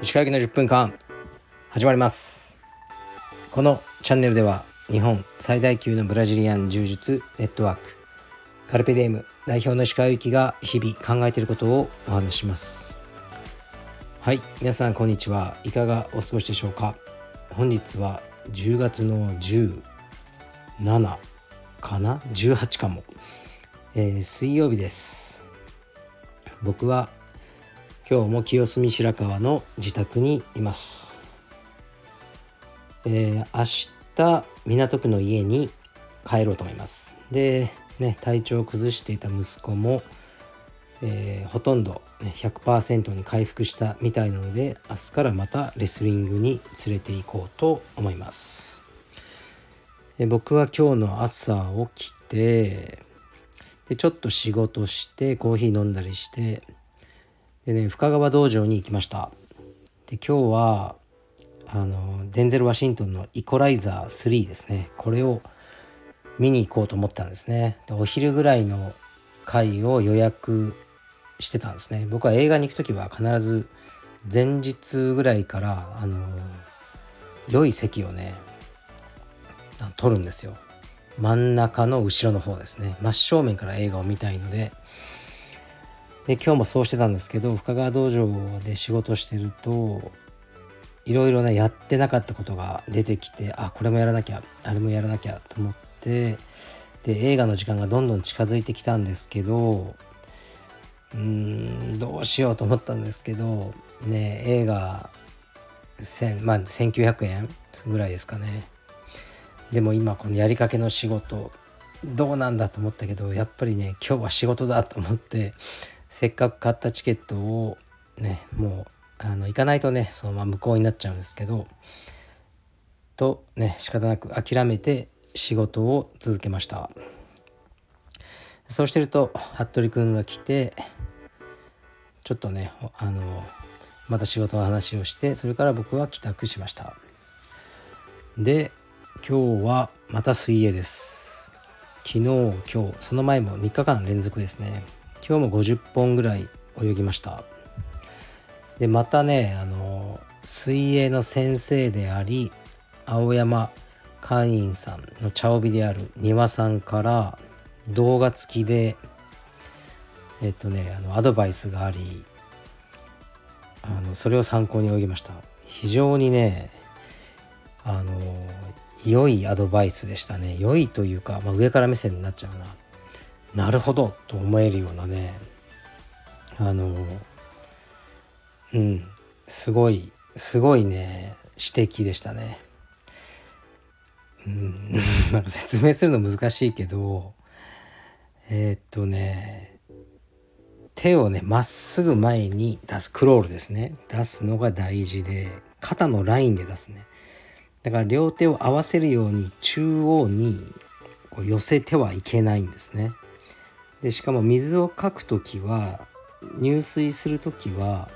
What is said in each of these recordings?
石川行の10分間始まります。このチャンネルでは日本最大級のブラジリアン柔術ネットワークカルペディム代表の石川行きが日々考えていることをお話しします。はい皆さんこんにちは。いかがお過ごしでしょうか？本日は10月の17かな？18かも、えー、水曜日です。僕は今日も清澄白河の自宅にいます、えー、明日港区の家に帰ろうと思います。でね体調を崩していた息子も、えー、ほとんど、ね、100%に回復したみたいなので明日からまたレスリングに連れて行こうと思います。僕は今日の朝起きてでちょっと仕事してコーヒー飲んだりしてでね深川道場に行きました。で今日はあのデンゼル・ワシントンのイコライザー3ですね。これを見に行こうと思ったんですね。でお昼ぐらいの回を予約してたんですね。僕は映画に行く時は必ず前日ぐらいからあの良い席をね取るんですよ。真ん中の後ろの方ですね。真正面から映画を見たいので。で今日もそうしてたんですけど深川道場で仕事してるといろいろねやってなかったことが出てきてあこれもやらなきゃあれもやらなきゃと思って。で映画の時間がどんどん近づいてきたんですけどうーんどうしようと思ったんですけどね映画1000まあ1900円ぐらいですかね。でも今このやりかけの仕事どうなんだと思ったけどやっぱりね今日は仕事だと思ってせっかく買ったチケットをねもうあの行かないとねそのまま無効になっちゃうんですけどとね仕方なく諦めて仕事を続けました。そうしてると服部君が来てちょっとねあのまた仕事の話をしてそれから僕は帰宅しました。で今日はまた水泳です。昨日今日その前も3日間連続ですね。今日も50本ぐらい泳ぎました。でまたねあの水泳の先生であり青山会員さんの茶帯である庭さんから動画付きでえっとねあのアドバイスがありあのそれを参考に泳ぎました。非常にねあの良いアドバイスでしたね。良いというか、まあ、上から目線になっちゃうな。なるほど。と思えるようなね。あのうん。すごいすごいね指摘でしたね。うん。なんか説明するの難しいけどえー、っとね手をねまっすぐ前に出すクロールですね。出すのが大事で肩のラインで出すねだから両手を合わせるように中央にこう寄せてはいけないんですね。でしかも水をかく時は入水する時は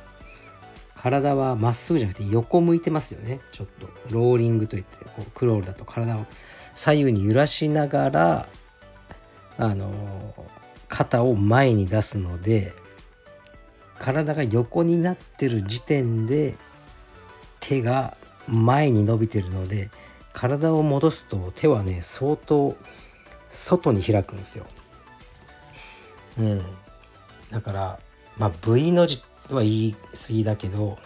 体はまっすぐじゃなくて横向いてますよね。ちょっとローリングといってこうクロールだと体を左右に揺らしながらあの肩を前に出すので体が横になってる時点で手が前に伸びてるので体を戻すと手はね相当外に開くんですよ。うん、だからまあ V の字は言い過ぎだけど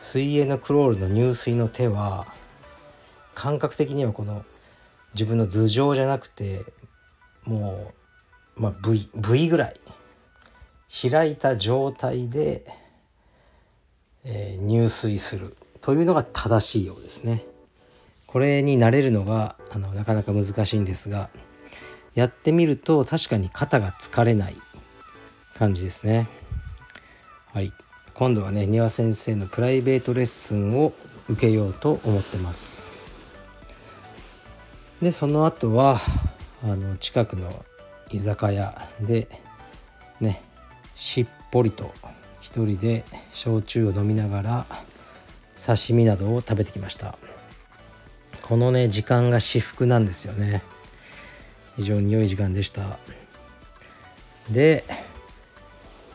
水泳のクロールの入水の手は感覚的にはこの自分の頭上じゃなくてもう、まあ、V, v ぐらい開いた状態で、えー、入水するというのが正しいようですね。これに慣れるのがあのなかなか難しいんですがやってみると確かに肩が疲れない感じですね。はい今度はね丹羽先生のプライベートレッスンを受けようと思ってますでその後はあの近くの居酒屋でねしっぽりと一人で焼酎を飲みながら刺身などを食べてきました。このね時間が至福なんですよね。非常に良い時間でした。で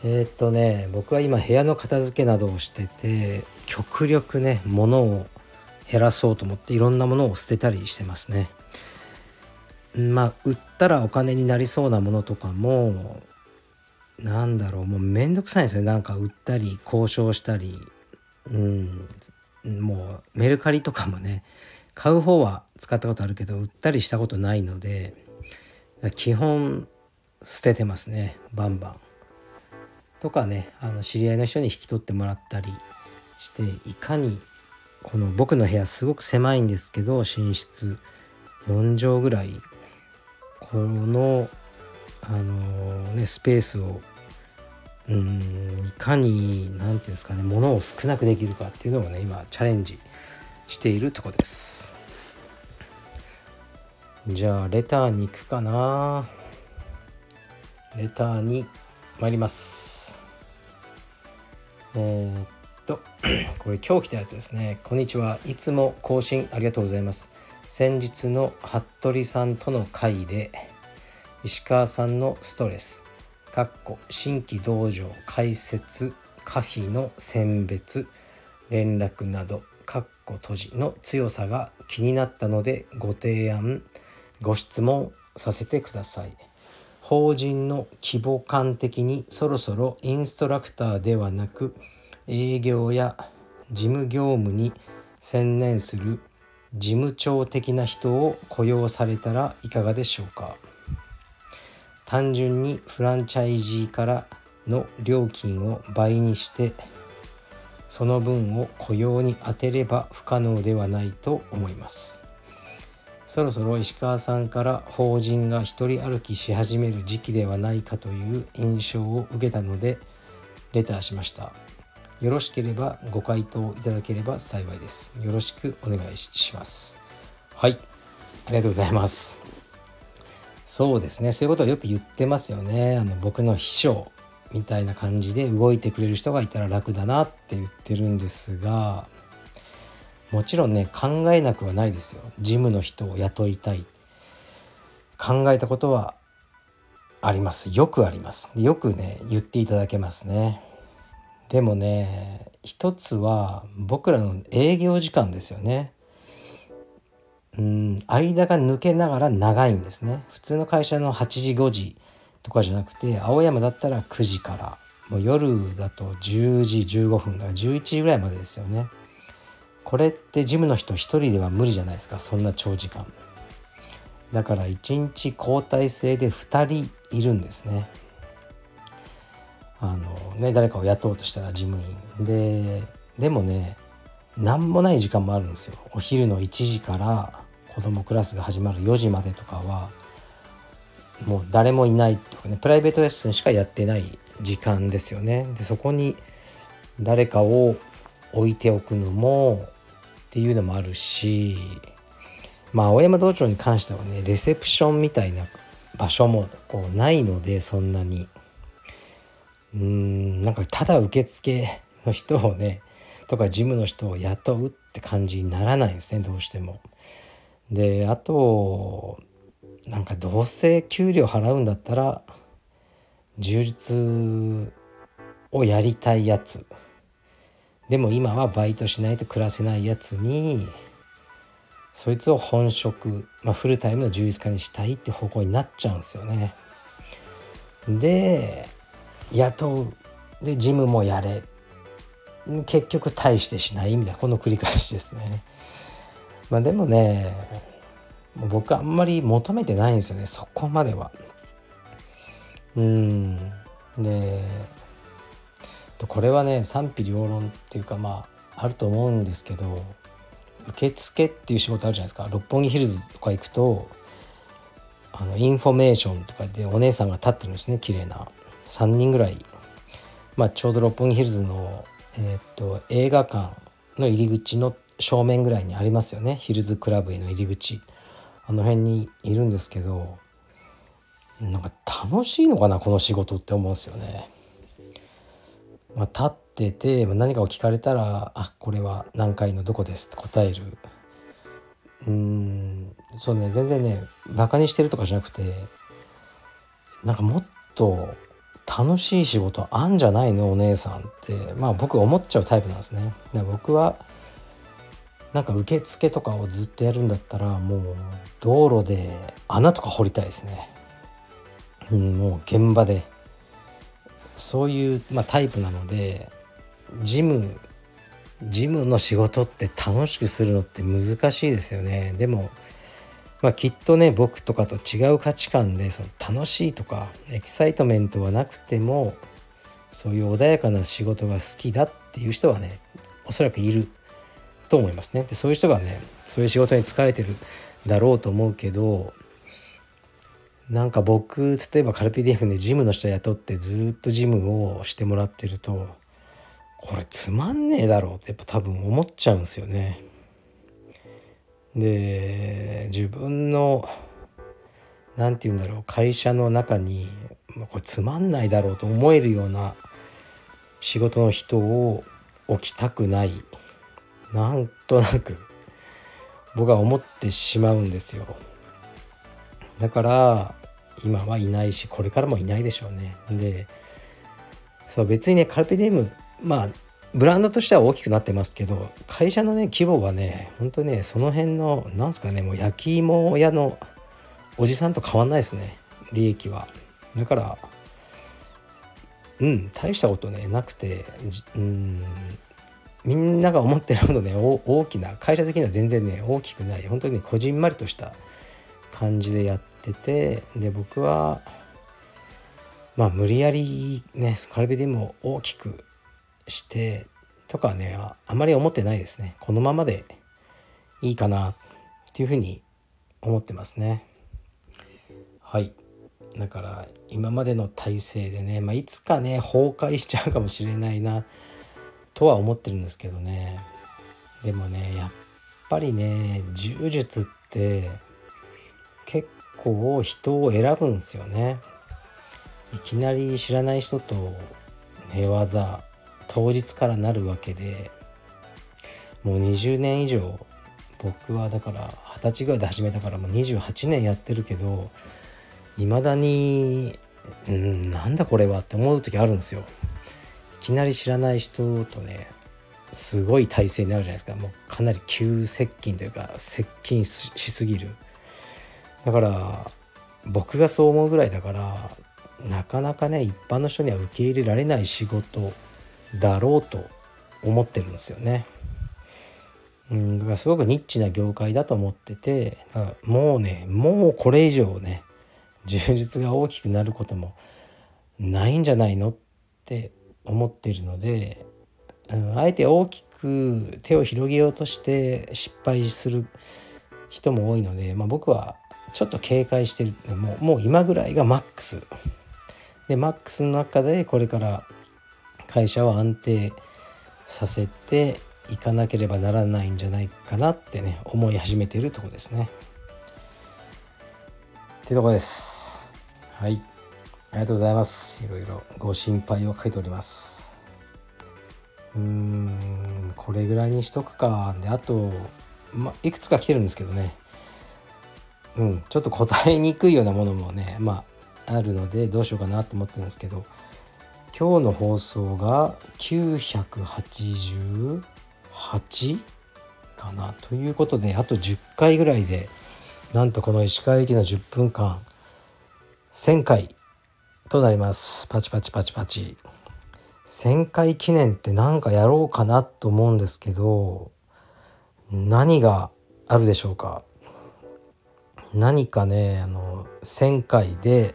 えー、っとね僕は今部屋の片付けなどをしてて極力ね物を減らそうと思っていろんなものを捨てたりしてますね。まあ売ったらお金になりそうなものとかもなんだろうもうめんどくさいんですよなんか売ったり交渉したりうんもうメルカリとかもね買う方は使ったことあるけど売ったりしたことないので基本捨ててますねバンバン。とかねあの知り合いの人に引き取ってもらったりしていかにこの僕の部屋すごく狭いんですけど寝室4畳ぐらいこのあのねスペースをうん。いかに何て言うんですかね物を少なくできるかっていうのをね今チャレンジしているとこです。じゃあレターに行くかな。レターに参ります。えー、っと これ今日来たやつですね。こんにちは。いつも更新ありがとうございます。先日の服部さんとの会で石川さんのストレス。かっこ新規道場開設可否の選別連絡などかっこ閉じの強さが気になったのでご提案ご質問させてください。法人の規模感的にそろそろインストラクターではなく営業や事務業務に専念する事務長的な人を雇用されたらいかがでしょうか？単純にフランチャイジーからの料金を倍にしてその分を雇用に充てれば不可能ではないと思います。そろそろ石川さんから法人が一人歩きし始める時期ではないかという印象を受けたのでレターしました。よろしければご回答いただければ幸いです。よろしくお願いします。はい。ありがとうございます。そうですね。そういうことをよく言ってますよね。あの僕の秘書みたいな感じで動いてくれる人がいたら楽だなって言ってるんですがもちろんね考えなくはないですよ。事務の人を雇いたい。考えたことはあります。よくあります。よくね言っていただけますね。でもね一つは僕らの営業時間ですよね。うん間が抜けながら長いんですね。普通の会社の8時5時とかじゃなくて青山だったら9時からもう夜だと10時15分だから11時ぐらいまでですよね。これってジムの人1人では無理じゃないですかそんな長時間。だから1日交代制で2人いるんですね。あのね誰かを雇おうとしたら事務員。ででもね何もない時間もあるんですよ。お昼の1時から子供クラスが始まる4時までとかはもう誰もいないっていうかねプライベートレッスンしかやってない時間ですよねでそこに誰かを置いておくのもっていうのもあるしまあ青山道場に関してはねレセプションみたいな場所もこうないのでそんなにうーんなんかただ受付の人をねとか事務の人を雇うって感じにならないんですねどうしても。であとなんかどうせ給料払うんだったら充実をやりたいやつでも今はバイトしないと暮らせないやつにそいつを本職、まあ、フルタイムの充実家にしたいって方向になっちゃうんですよね。で雇うでジムもやれ結局大してしないみたいなこの繰り返しですね。まあでもね僕あんまり求めてないんですよねそこまでは。うん。でこれはね賛否両論っていうかまああると思うんですけど受付っていう仕事あるじゃないですか。六本木ヒルズとか行くとあのインフォメーションとかでお姉さんが立ってるんですね綺麗な。3人ぐらい、まあ、ちょうど六本木ヒルズの、えー、っと映画館の入り口の正面ぐらいにありますよねヒルズクラブへの入り口あの辺にいるんですけどなんか楽しいのかなこの仕事って思うんですよね。まあ、立ってて何かを聞かれたら「あこれは何階のどこです」って答えるうんそうね全然ねバカにしてるとかじゃなくてなんかもっと楽しい仕事あんじゃないのお姉さんってまあ僕思っちゃうタイプなんですね。僕はなんか受付とかをずっとやるんだったらもう道路で穴とか掘りたいですね。うん、もう現場で。そういう、まあ、タイプなのでジムジムの仕事って楽しくするのって難しいですよね。でも、まあ、きっとね僕とかと違う価値観でその楽しいとかエキサイトメントはなくてもそういう穏やかな仕事が好きだっていう人はねおそらくいる。と思いますねでそういう人がねそういう仕事に疲れてるだろうと思うけどなんか僕例えばカルピディエフでジムの人雇ってずっとジムをしてもらってるとこれつまんねえだろうってやっぱ多分思っちゃうんですよね。で自分の何て言うんだろう会社の中にこれつまんないだろうと思えるような仕事の人を置きたくないなんとなく僕は思ってしまうんですよ。だから今はいないしこれからもいないでしょうね。でそう別にねカルペディウムまあブランドとしては大きくなってますけど会社のね規模はねほんとねその辺のなんすかねもう焼き芋屋のおじさんと変わんないですね。利益は。だからうん大したことねなくてうんみんなが思ってるほどね大きな会社的には全然ね大きくない本当にねこじんまりとした感じでやっててで僕はまあ無理やりねスカルビディも大きくしてとかねあまり思ってないですね。このままでいいかなっていうふうに思ってますね。はい。だから今までの体制でね、まあ、いつかね崩壊しちゃうかもしれないな。とは思ってるんですけどね。でもねやっぱりね柔術って結構人を選ぶんですよね。いきなり知らない人と寝技当日からなるわけでもう20年以上僕はだから二十歳ぐらいで始めたからもう28年やってるけどいまだにうんなんだこれはって思う時あるんですよ。きなり知らない人とねすごい体制になるじゃないですかもうかなり急接近というか接近しすぎるだから僕がそう思うぐらいだからなかなかね一般の人には受け入れられない仕事だろうと思ってるんですよね。うん、だからすごくニッチな業界だと思っててもうねもうこれ以上ね充実が大きくなることもないんじゃないのって思ってるので、うん、あえて大きく手を広げようとして失敗する人も多いので、まあ、僕はちょっと警戒してるもうもう今ぐらいがマックスでマックスの中でこれから会社を安定させていかなければならないんじゃないかなってね思い始めているとこですね。ってとこです。はい。ありがとうございます。いろいろご心配をかけております。うーん、これぐらいにしとくか。で、あと、ま、いくつか来てるんですけどね。うん、ちょっと答えにくいようなものもね、まあ、あるので、どうしようかなと思ってるんですけど、今日の放送が988かなということであと10回ぐらいでなんとこの石川駅の10分間1000回となります。パチパチパチパチ。1000回記念って何かやろうかなと思うんですけど何があるでしょうか？何かねあの1000回で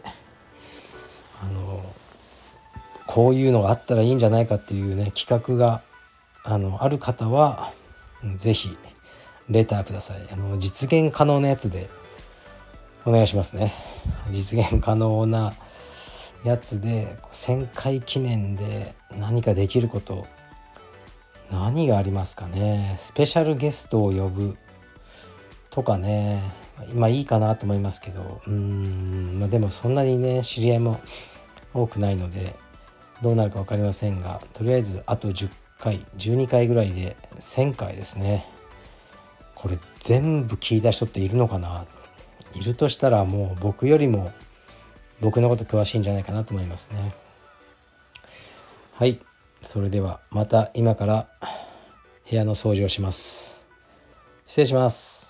あのこういうのがあったらいいんじゃないかっていうね企画があのある方は是非レターください。あの実現可能なやつでお願いしますね。実現可能なやつで1000回記念で何かできること何がありますかね？スペシャルゲストを呼ぶとかね。ま今いいかなと思いますけど。うん、まあ、でもそんなにね知り合いも多くないのでどうなるか分かりませんがとりあえずあと10回12回ぐらいで1000回ですね。これ全部聞いた人っているのかな？いるとしたらもう僕よりも僕のこと詳しいんじゃないかなと思いますね。はい。それではまた今から部屋の掃除をします。失礼します。